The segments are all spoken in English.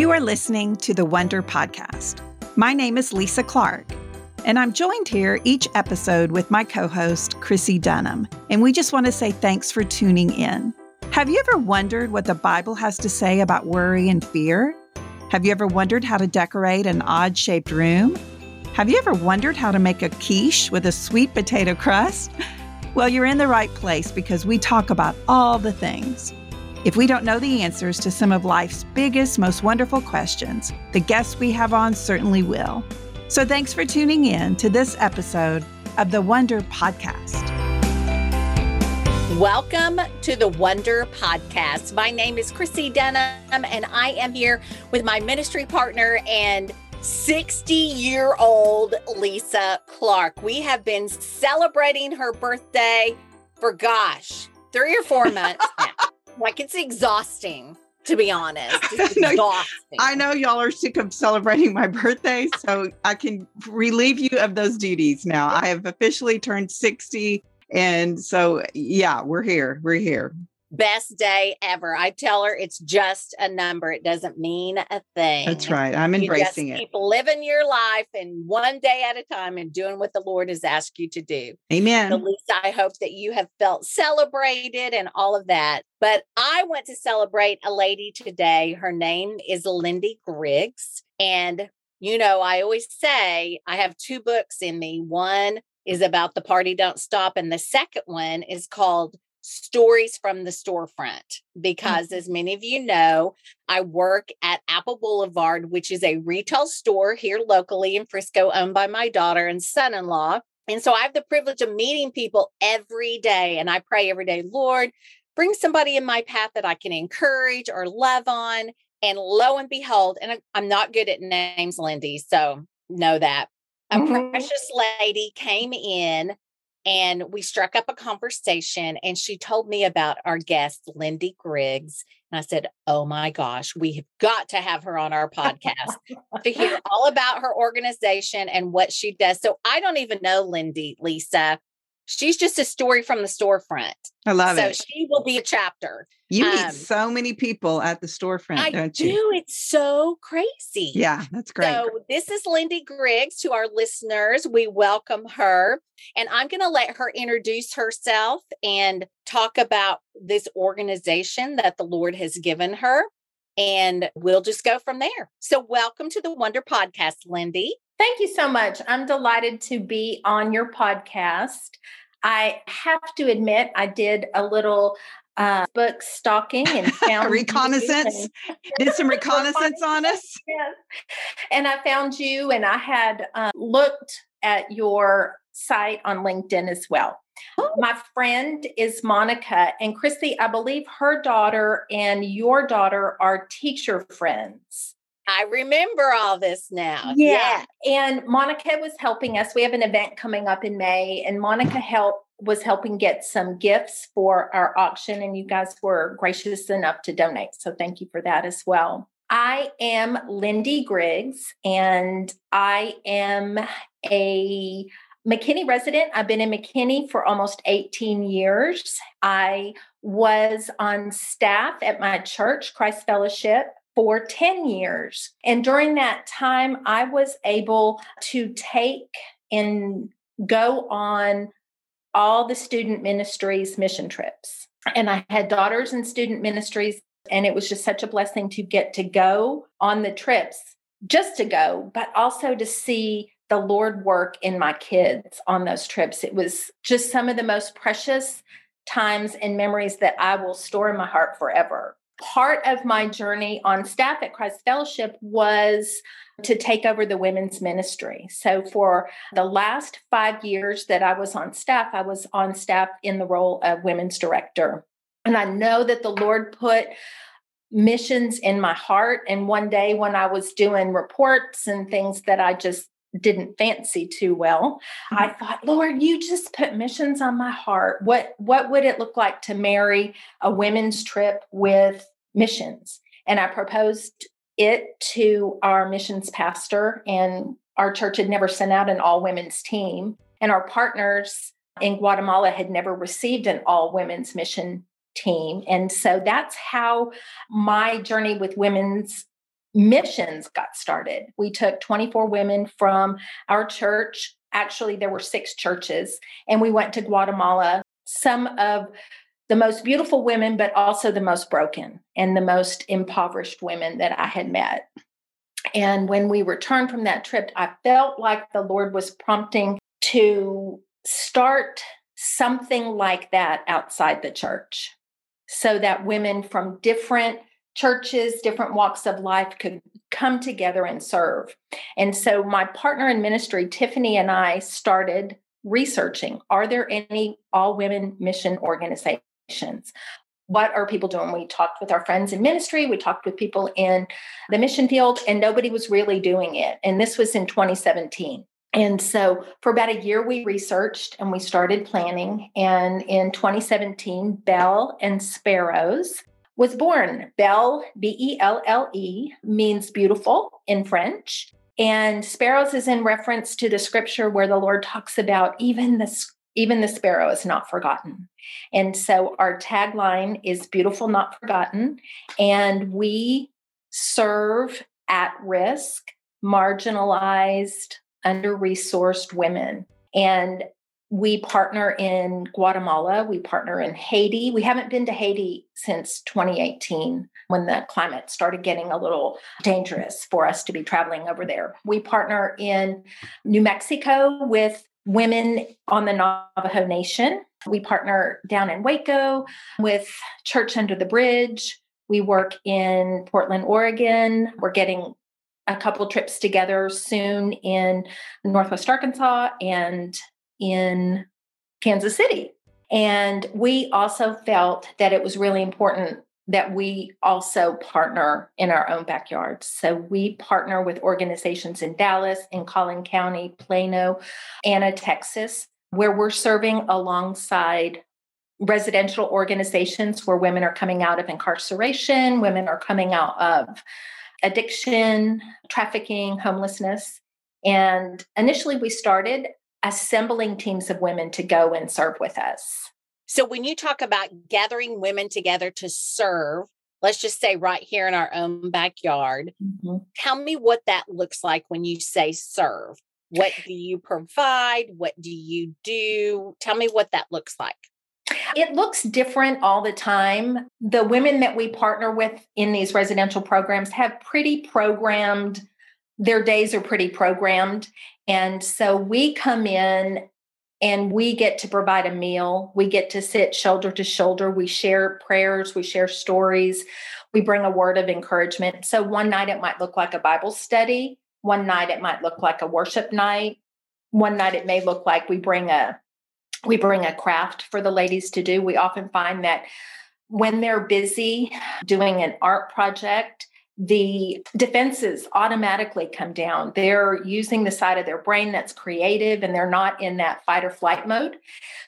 You are listening to the Wonder Podcast. My name is Lisa Clark, and I'm joined here each episode with my co host, Chrissie Dunham. And we just want to say thanks for tuning in. Have you ever wondered what the Bible has to say about worry and fear? Have you ever wondered how to decorate an odd shaped room? Have you ever wondered how to make a quiche with a sweet potato crust? Well, you're in the right place because we talk about all the things. If we don't know the answers to some of life's biggest, most wonderful questions, the guests we have on certainly will. So thanks for tuning in to this episode of the Wonder Podcast. Welcome to the Wonder Podcast. My name is Chrissie Dunham, and I am here with my ministry partner and 60 year old Lisa Clark. We have been celebrating her birthday for, gosh, three or four months now. Like it's exhausting, to be honest. No, exhausting. I know y'all are sick of celebrating my birthday, so I can relieve you of those duties now. I have officially turned 60. And so, yeah, we're here. We're here. Best day ever. I tell her it's just a number. It doesn't mean a thing. That's right. I'm embracing it. keep living your life and one day at a time and doing what the Lord has asked you to do. Amen. Lisa, I hope that you have felt celebrated and all of that. But I want to celebrate a lady today. Her name is Lynde Griggs. And, you know, I always say I have two books in me. One is about the party don't stop, and the second one is called Stories from the Storefront. Because, as many of you know, I work at Apple Boulevard, which is a retail store here locally in Frisco, owned by my daughter and son in law. And so I have the privilege of meeting people every day. And I pray every day, Lord, bring somebody in my path that I can encourage or love on. And lo and behold, and I'm not good at names, Lynde. So know that. A Mhm. precious lady came in and we struck up a conversation and she told me about our guest, Lynde Griggs. And I said, Oh my gosh, we have got to have her on our podcast to hear all about her organization and what she does. So I don't even know Lynde, Lisa. She's just a story from the storefront. I love so it. So she will be a chapter. You meet um, so many people at the storefront, I don't do. you? It's so crazy. Yeah, that's great. So this is Lynde Griggs to our listeners. We welcome her. And I'm going to let her introduce herself and talk about this organization that the Lord has given her. And we'll just go from there. So welcome to the Wonder Podcast, Lynde. Thank you so much. I'm delighted to be on your podcast. I have to admit, I did a little uh, book stalking and found reconnaissance. and- Did some reconnaissance on us. Yes. And I found you, and I had uh, looked at your site on LinkedIn as well. Oh. My friend is Monica, and Christy, I believe her daughter and your daughter are teacher friends. I remember all this now. Yeah. And Monica was helping us. We have an event coming up in May, and Monica helped was helping get some gifts for our auction, and you guys were gracious enough to donate. So thank you for that as well. I am Lynde Griggs, and I am a McKinney resident. I've been in McKinney for almost 18 years. I was on staff at my church, Christ Fellowship, for 10 years. And during that time, I was able to take and go on all the student ministries mission trips. And I had daughters in student ministries, and it was just such a blessing to get to go on the trips, just to go, but also to see the Lord work in my kids on those trips. It was just some of the most precious times and memories that I will store in my heart forever. Part of my journey on staff at Christ Fellowship was to take over the women's ministry. So, for the last five years that I was on staff, I was on staff in the role of women's director. And I know that the Lord put missions in my heart. And one day when I was doing reports and things that I just didn't fancy too well. I mm-hmm. thought lord you just put missions on my heart. What what would it look like to marry a women's trip with missions? And i proposed it to our missions pastor and our church had never sent out an all women's team and our partners in guatemala had never received an all women's mission team. And so that's how my journey with women's missions got started. We took 24 women from our church. Actually, there were six churches, and we went to Guatemala. Some of the most beautiful women, but also the most broken and the most impoverished women that I had met. And when we returned from that trip, I felt like the Lord was prompting to start something like that outside the church so that women from different churches, different walks of life could come together and serve. And so my partner in ministry, Tiffany, and I started researching are there any all women mission organizations? What are people doing? We talked with our friends in ministry, we talked with people in the mission field, and nobody was really doing it. And this was in 2017. And so for about a year, we researched and we started planning. And in 2017, Belle and Sparrows was born. Belle, B E L L E, means beautiful in French. And sparrows is in reference to the scripture where the Lord talks about even the even the sparrow is not forgotten. And so our tagline is beautiful not forgotten and we serve at risk, marginalized, under-resourced women. And we partner in Guatemala, we partner in Haiti. We haven't been to Haiti since 2018 when the climate started getting a little dangerous for us to be traveling over there. We partner in New Mexico with women on the Navajo Nation. We partner down in Waco with Church Under the Bridge. We work in Portland, Oregon. We're getting a couple trips together soon in Northwest Arkansas and in Kansas City. And we also felt that it was really important that we also partner in our own backyards. So we partner with organizations in Dallas, in Collin County, Plano, Anna, Texas, where we're serving alongside residential organizations where women are coming out of incarceration, women are coming out of addiction, trafficking, homelessness. And initially, we started assembling teams of women to go and serve with us. So, when you talk about gathering women together to serve, let's just say right here in our own backyard, mm-hmm. tell me what that looks like when you say serve. What do you provide? What do you do? Tell me what that looks like. It looks different all the time. The women that we partner with in these residential programs have pretty programmed, their days are pretty programmed. And so we come in and we get to provide a meal. We get to sit shoulder to shoulder. We share prayers, we share stories, we bring a word of encouragement. So one night it might look like a Bible study, one night it might look like a worship night, one night it may look like we bring a we bring a craft for the ladies to do. We often find that when they're busy doing an art project, the defenses automatically come down. They're using the side of their brain that's creative and they're not in that fight or flight mode.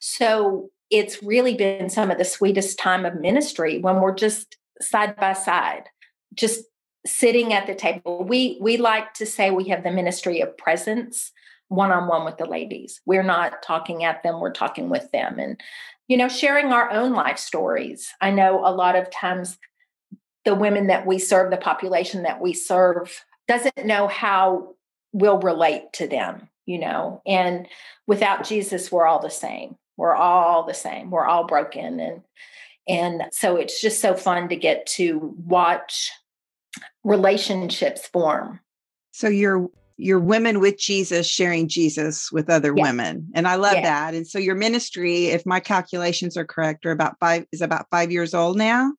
So it's really been some of the sweetest time of ministry when we're just side by side, just sitting at the table. We we like to say we have the ministry of presence one on one with the ladies. We're not talking at them, we're talking with them and, you know, sharing our own life stories. I know a lot of times the women that we serve, the population that we serve, doesn't know how we'll relate to them, you know, and without Jesus, we're all the same. We're all the same. We're all broken. And, and so it's just so fun to get to watch relationships form. So you're you're women with Jesus sharing Jesus with other yeah. women. And I love yeah. that. And so your ministry, if my calculations are correct, are about five is about five years old now.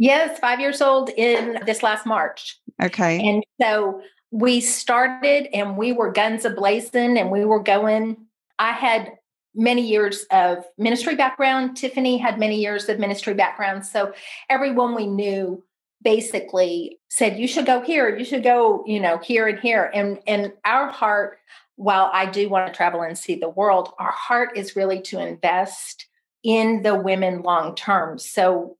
Yes, five years old in this last March. Okay. And so we started and we were guns a blazing and we were going. I had many years of ministry background. Tiffany had many years of ministry background. So everyone we knew basically said you should go here you should go you know here and here and and our heart while i do want to travel and see the world our heart is really to invest in the women long term so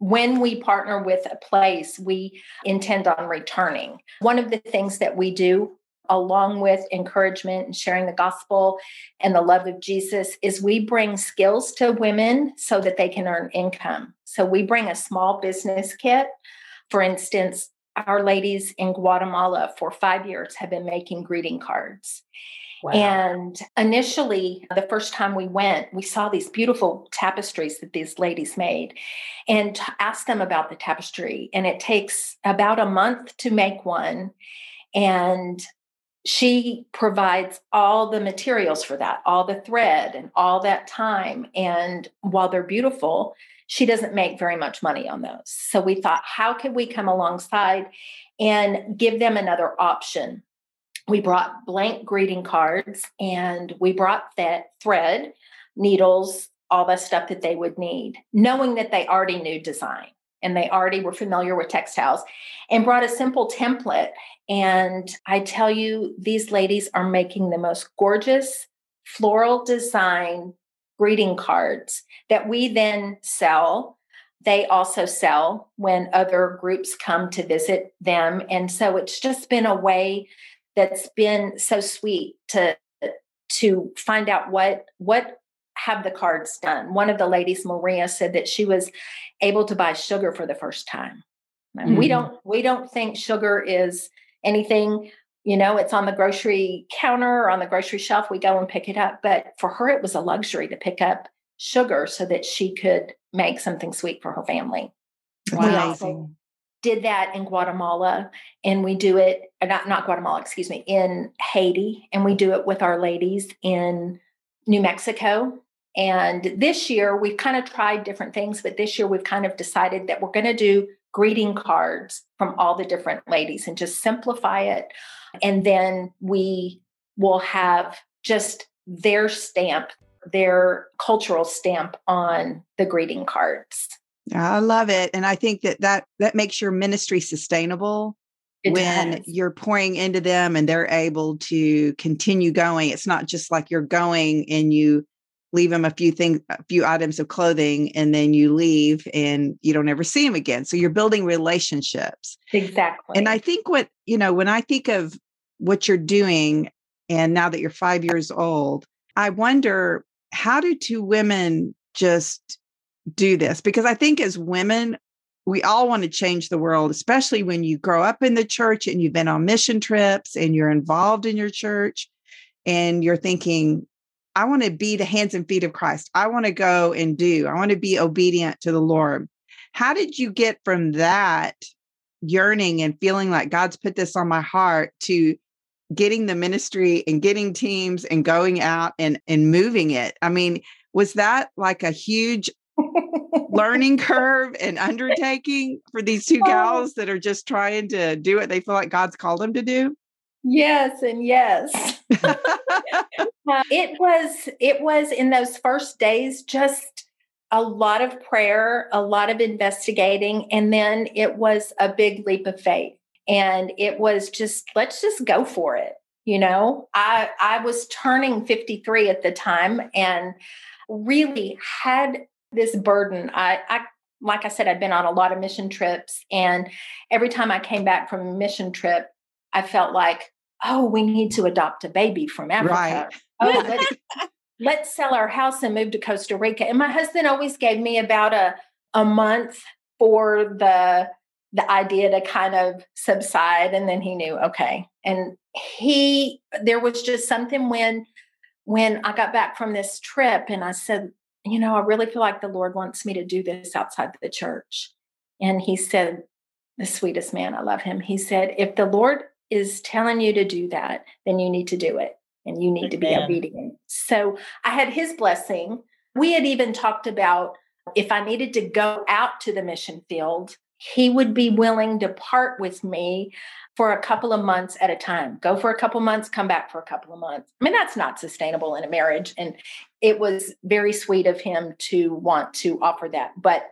when we partner with a place we intend on returning one of the things that we do along with encouragement and sharing the gospel and the love of Jesus is we bring skills to women so that they can earn income. So we bring a small business kit for instance, our ladies in Guatemala for five years have been making greeting cards. Wow. And initially, the first time we went, we saw these beautiful tapestries that these ladies made and asked them about the tapestry. And it takes about a month to make one. And she provides all the materials for that, all the thread and all that time. And while they're beautiful, she doesn't make very much money on those. So we thought, how could we come alongside and give them another option? We brought blank greeting cards and we brought that thread, needles, all the stuff that they would need, knowing that they already knew design and they already were familiar with textiles and brought a simple template. And I tell you, these ladies are making the most gorgeous floral design greeting cards that we then sell. They also sell when other groups come to visit them. And so it's just been a way that's been so sweet to to find out what what have the cards done. One of the ladies, Maria, said that she was able to buy sugar for the first time. Mm-hmm. We don't we don't think sugar is anything, you know, it's on the grocery counter or on the grocery shelf. We go and pick it up. But for her, it was a luxury to pick up sugar so that she could make something sweet for her family. Wow. We also did that in Guatemala and we do it uh, not not Guatemala, excuse me, in Haiti and we do it with our ladies in New Mexico and this year, we've kind of tried different things, but this year we've kind of decided that we're going to do greeting cards from all the different ladies and just simplify it. And then we will have just their stamp, their cultural stamp on the greeting cards. I love it. And I think that that, that makes your ministry sustainable it when does. you're pouring into them and they're able to continue going. It's not just like you're going and you leave them a few things a few items of clothing and then you leave and you don't ever see them again so you're building relationships exactly and i think what you know when i think of what you're doing and now that you're 5 years old i wonder how do two women just do this because i think as women we all want to change the world especially when you grow up in the church and you've been on mission trips and you're involved in your church and you're thinking I want to be the hands and feet of Christ. I want to go and do. I want to be obedient to the Lord. How did you get from that yearning and feeling like God's put this on my heart to getting the ministry and getting teams and going out and and moving it? I mean, was that like a huge learning curve and undertaking for these two gals that are just trying to do what they feel like God's called them to do? Yes, and yes. uh, it was it was in those first days just a lot of prayer, a lot of investigating, and then it was a big leap of faith. And it was just let's just go for it. You know, I I was turning 53 at the time and really had this burden. I I like I said, I'd been on a lot of mission trips, and every time I came back from a mission trip, I felt like, oh, we need to adopt a baby from Africa. Right. Oh, let's, let's sell our house and move to Costa Rica. And my husband always gave me about a, a month for the the idea to kind of subside and then he knew okay and he there was just something when when i got back from this trip and i said you know i really feel like the lord wants me to do this outside the church and he said the sweetest man i love him he said if the lord is telling you to do that, then you need to do it and you need Amen. to be obedient. So I had his blessing. We had even talked about if I needed to go out to the mission field, he would be willing to part with me for a couple of months at a time. Go for a couple of months, come back for a couple of months. I mean, that's not sustainable in a marriage. And it was very sweet of him to want to offer that. But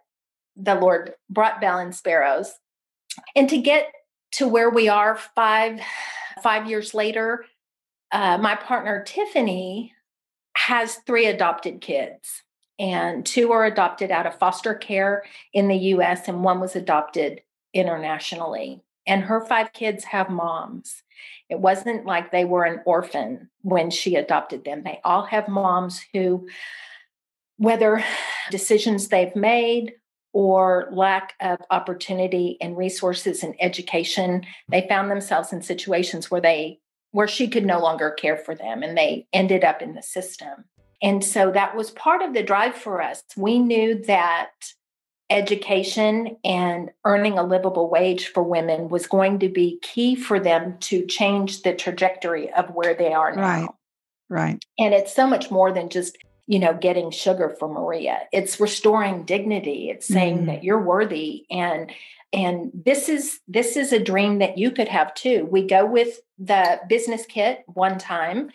the Lord brought Belle and Sparrows. And to get to where we are five five years later uh, my partner tiffany has three adopted kids and two are adopted out of foster care in the us and one was adopted internationally. And her five kids have moms. It wasn't like they were an orphan when she adopted them. They all have moms who whether decisions they've made or lack of opportunity and resources and education, they found themselves in situations where they where she could no longer care for them and they ended up in the system. And so that was part of the drive for us. We knew that education and earning a livable wage for women was going to be key for them to change the trajectory of where they are now. Right. Right. And it's so much more than just, you know, getting sugar for Maria. It's restoring dignity. It's saying mm. that you're worthy and and this is this is a dream that you could have too we go with the business kit one time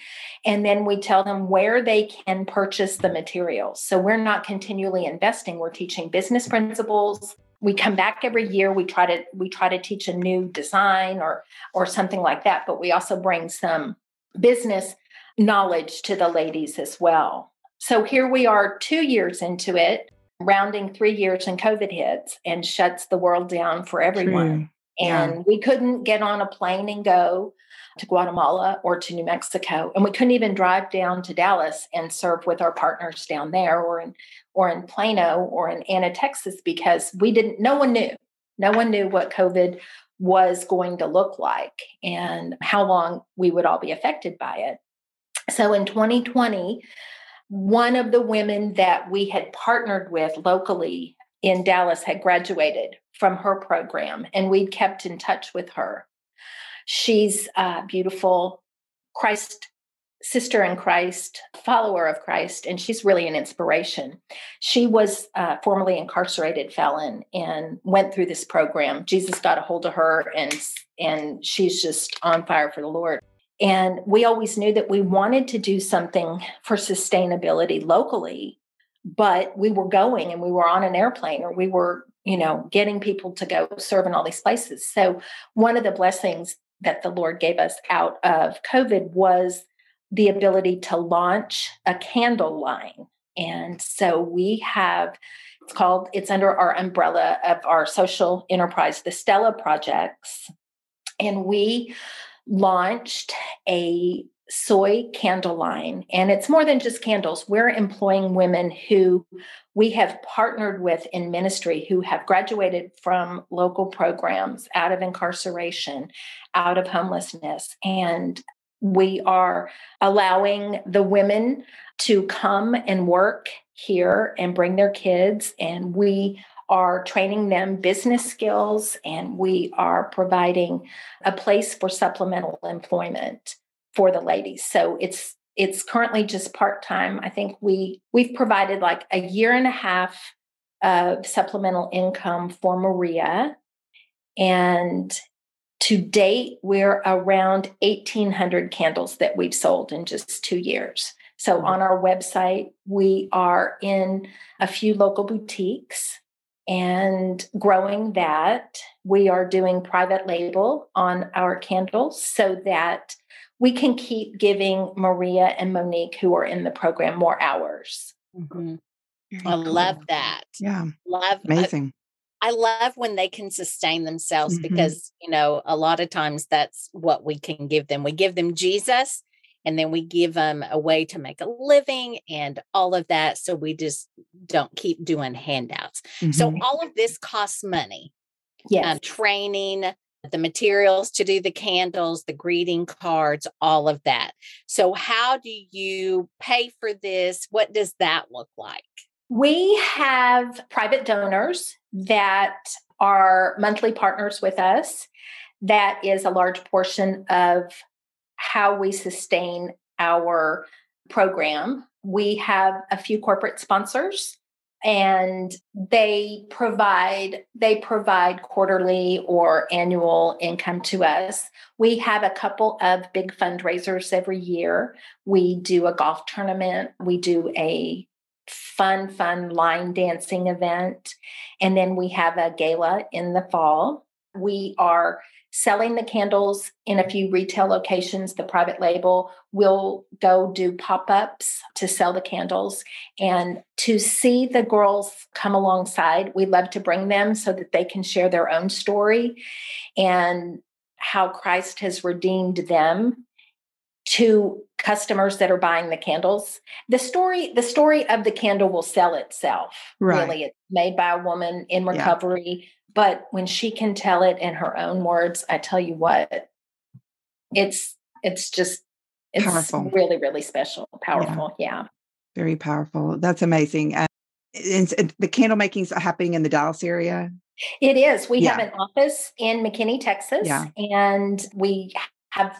and then we tell them where they can purchase the materials so we're not continually investing we're teaching business principles we come back every year we try to we try to teach a new design or or something like that but we also bring some business knowledge to the ladies as well so here we are 2 years into it rounding three years and COVID hits and shuts the world down for everyone. True. And yeah. we couldn't get on a plane and go to Guatemala or to New Mexico. And we couldn't even drive down to Dallas and serve with our partners down there or in or in Plano or in Anna, Texas, because we didn't, no one knew. No one knew what COVID was going to look like and how long we would all be affected by it. So in 2020, one of the women that we had partnered with locally in Dallas had graduated from her program, and we'd kept in touch with her. She's a beautiful Christ sister in Christ, follower of Christ, and she's really an inspiration. She was a formerly incarcerated felon and went through this program. Jesus got a hold of her, and and she's just on fire for the Lord. And we always knew that we wanted to do something for sustainability locally, but we were going and we were on an airplane or we were, you know, getting people to go serve in all these places. So, one of the blessings that the Lord gave us out of COVID was the ability to launch a candle line. And so we have, it's called, it's under our umbrella of our social enterprise, the Stella Projects. And we launched a soy candle line. And it's more than just candles. We're employing women who we have partnered with in ministry who have graduated from local programs out of incarceration, out of homelessness. And we are allowing the women to come and work here and bring their kids. And we are training them business skills and we are providing a place for supplemental employment for the ladies. So it's it's currently just part-time. I think we we've provided like a year and a half of supplemental income for Maria and to date we're around 1800 candles that we've sold in just 2 years. So on our website we are in a few local boutiques and growing that. We are doing private label on our candles so that we can keep giving Maria and Monique, who are in the program, more hours. Mm-hmm. I cool. love that. Yeah. Love amazing. I, I love when they can sustain themselves mm-hmm. because, you know, a lot of times that's what we can give them. We give them Jesus and then we give them a way to make a living and all of that so we just don't keep doing handouts. Mm-hmm. so all of this costs money yeah um, training the materials to do the candles the greeting cards all of that. So how do you pay for this? What does that look like? We have private donors that are monthly partners with us. That is a large portion of how we sustain our program. We have a few corporate sponsors and they provide they provide quarterly or annual income to us. We have a couple of big fundraisers every year. We do a golf tournament we do a fun fun line dancing event and then we have a gala in the fall. We are selling the candles in a few retail locations, the private label will go do pop ups to sell the candles. And to see the girls come alongside, we love to bring them so that they can share their own story and how Christ has redeemed them to customers that are buying the candles. The story, the story of the candle will sell itself. Right. Really, it's made by a woman in recovery. Yeah. But when she can tell it in her own words, I tell you what, it's it's just it's powerful. really really special, powerful. Yeah. yeah. Very powerful. That's amazing. Uh, the candle making's happening in the Dallas area. It is. We yeah. have an office in McKinney, Texas, yeah. and we have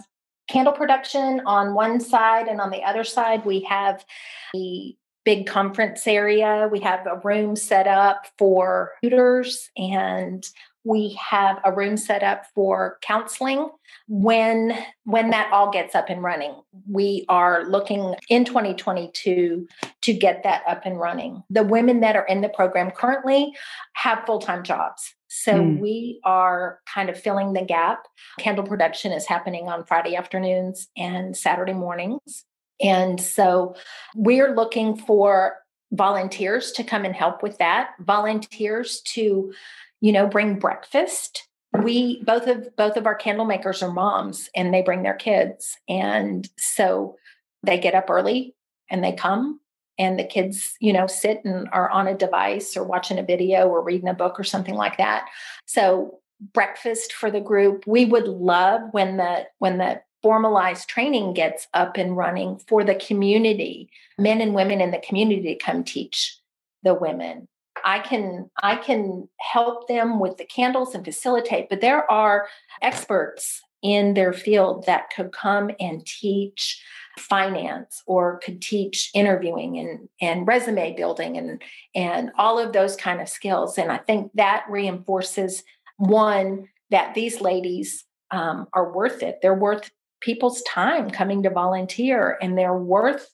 candle production on one side, and on the other side, we have the big conference area. We have a room set up for tutors and we have a room set up for counseling when when that all gets up and running we are looking in 2022 to get that up and running the women that are in the program currently have full-time jobs so mm. we are kind of filling the gap candle production is happening on friday afternoons and saturday mornings and so we're looking for volunteers to come and help with that, volunteers to, you know, bring breakfast. We both of both of our candle makers are moms and they bring their kids. And so they get up early and they come and the kids, you know, sit and are on a device or watching a video or reading a book or something like that. So breakfast for the group. We would love when the when the formalized training gets up and running for the community, men and women in the community to come teach the women. I can I can help them with the candles and facilitate, but there are experts in their field that could come and teach finance or could teach interviewing and, and resume building and and all of those kind of skills. And I think that reinforces one that these ladies um, are worth it. They're worth people's time coming to volunteer and they're worth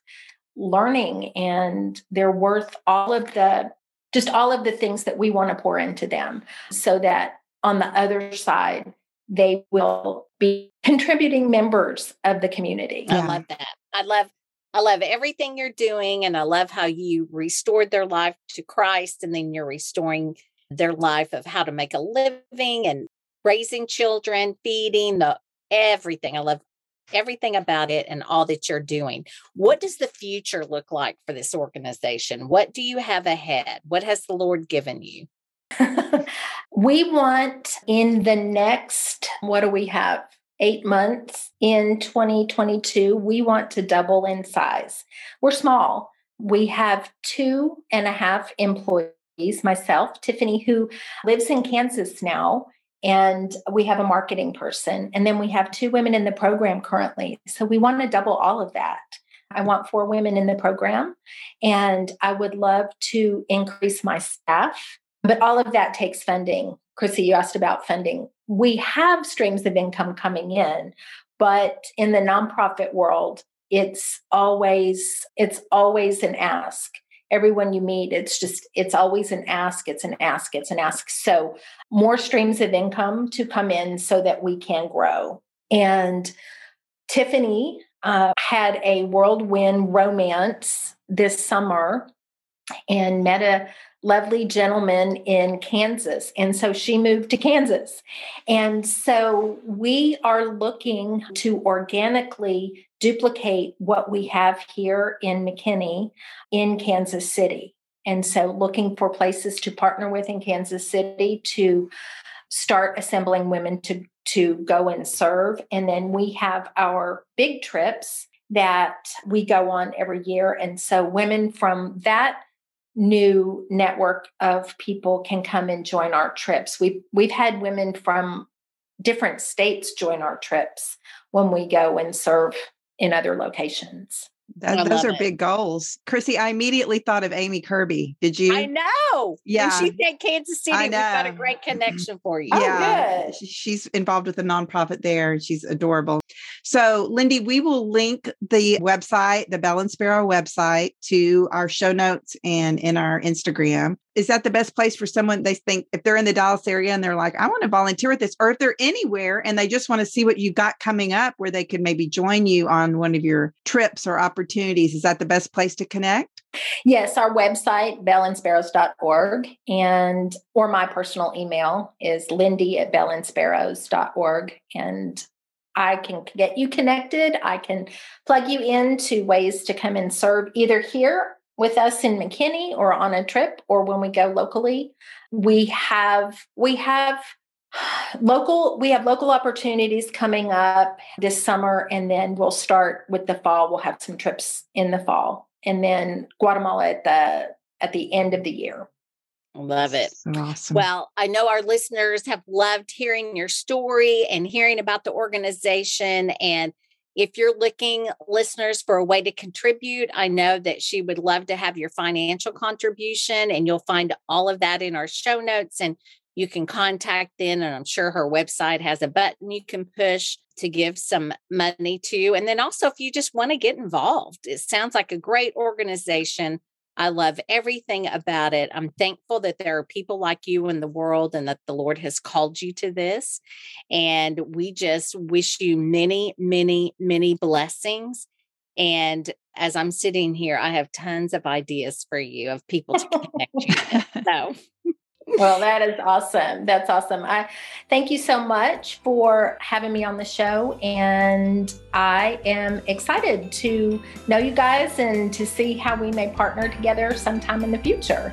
learning and they're worth all of the just all of the things that we want to pour into them so that on the other side they will be contributing members of the community. I love that. I love I love everything you're doing and I love how you restored their life to Christ and then you're restoring their life of how to make a living and raising children, feeding the everything. I love everything about it and all that you're doing. What does the future look like for this organization? What do you have ahead? What has the Lord given you? we want in the next, what do we have? Eight months in 2022, we want to double in size. We're small. We have two and a half employees myself, Tiffany, who lives in Kansas now, and we have a marketing person and then we have two women in the program currently. So we want to double all of that. I want four women in the program and i would love to increase my staff but all of that takes funding. Chrissie you asked about funding. We have streams of income coming in but in the nonprofit world it's always it's always an ask everyone you meet it's just it's always an ask it's an ask it's an ask. So more streams of income to come in so that we can grow. And tiffany uh, had a whirlwind romance this summer and met a lovely gentleman in Kansas. And so she moved to Kansas. And so we are looking to organically duplicate what we have here in McKinney in Kansas City. And so looking for places to partner with in Kansas City to start assembling women to to go and serve and then we have our big trips that we go on every year and so women from that new network of people can come and join our trips. We've we've had women from different states join our trips when we go and serve in other locations. That, those are it. big goals. Chrissie, I immediately thought of Amy Kirby. Did you? I know. Yeah. When she said Kansas City, we've got a great connection for you. Oh, yeah. Oh, she's involved with a nonprofit there. She's adorable. So, Lynde, we will link the website, the Belle and Sparrow website, to our show notes and in our Instagram. Is that the best place for someone they think if they're in the Dallas area and they're like, I want to volunteer with this, or if they're anywhere and they just want to see what you got coming up where they could maybe join you on one of your trips or opportunities? Is that the best place to connect? Yes, our website, belleandsparrows.org, and or my personal email is lindy at belleandsparrows.org. And I can get you connected. I can plug you into ways to come and serve either here with us in McKinney or on a trip or when we go locally. We have we have local we have local opportunities coming up this summer and then we'll start with the fall. We'll have some trips in the fall and then Guatemala at the at the end of the year. Love it. Awesome. Well, I know our listeners have loved hearing your story and hearing about the organization. And if you're looking, listeners, for a way to contribute, I know that she would love to have your financial contribution, and you'll find all of that in our show notes. And you can contact them, and I'm sure her website has a button you can push to give some money to. And then also, if you just want to get involved, it sounds like a great organization I love everything about it. I'm thankful that there are people like you in the world and that the Lord has called you to this. And we just wish you many, many, many blessings. And as I'm sitting here, I have tons of ideas for you of people to connect you with. So well, that is awesome. That's awesome. I thank you so much for having me on the show. And I am excited to know you guys and to see how we may partner together sometime in the future.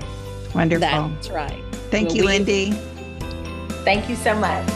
Wonderful. That's right. Thank well, you, we, Lynde. Thank you so much.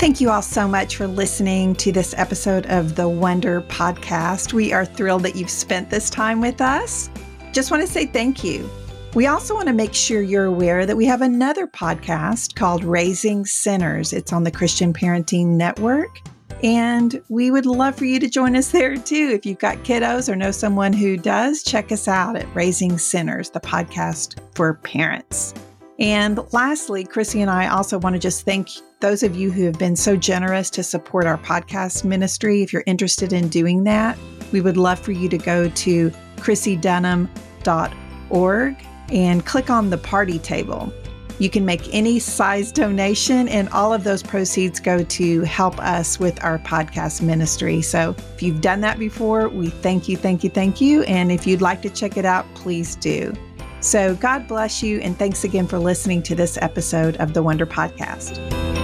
Thank you all so much for listening to this episode of the Wonder Podcast. We are thrilled that you've spent this time with us. Just want to say thank you. We also want to make sure you're aware that we have another podcast called Raising Sinners. It's on the Christian Parenting Network. And we would love for you to join us there too. If you've got kiddos or know someone who does, check us out at Raising Sinners, the podcast for parents. And lastly, Chrissie and I also want to just thank those of you who have been so generous to support our podcast ministry. If you're interested in doing that, we would love for you to go to chrissiedunham.org and click on the party table. You can make any size donation, and all of those proceeds go to help us with our podcast ministry. So if you've done that before, we thank you, thank you, thank you. And if you'd like to check it out, please do. So God bless you, and thanks again for listening to this episode of the Wonder Podcast.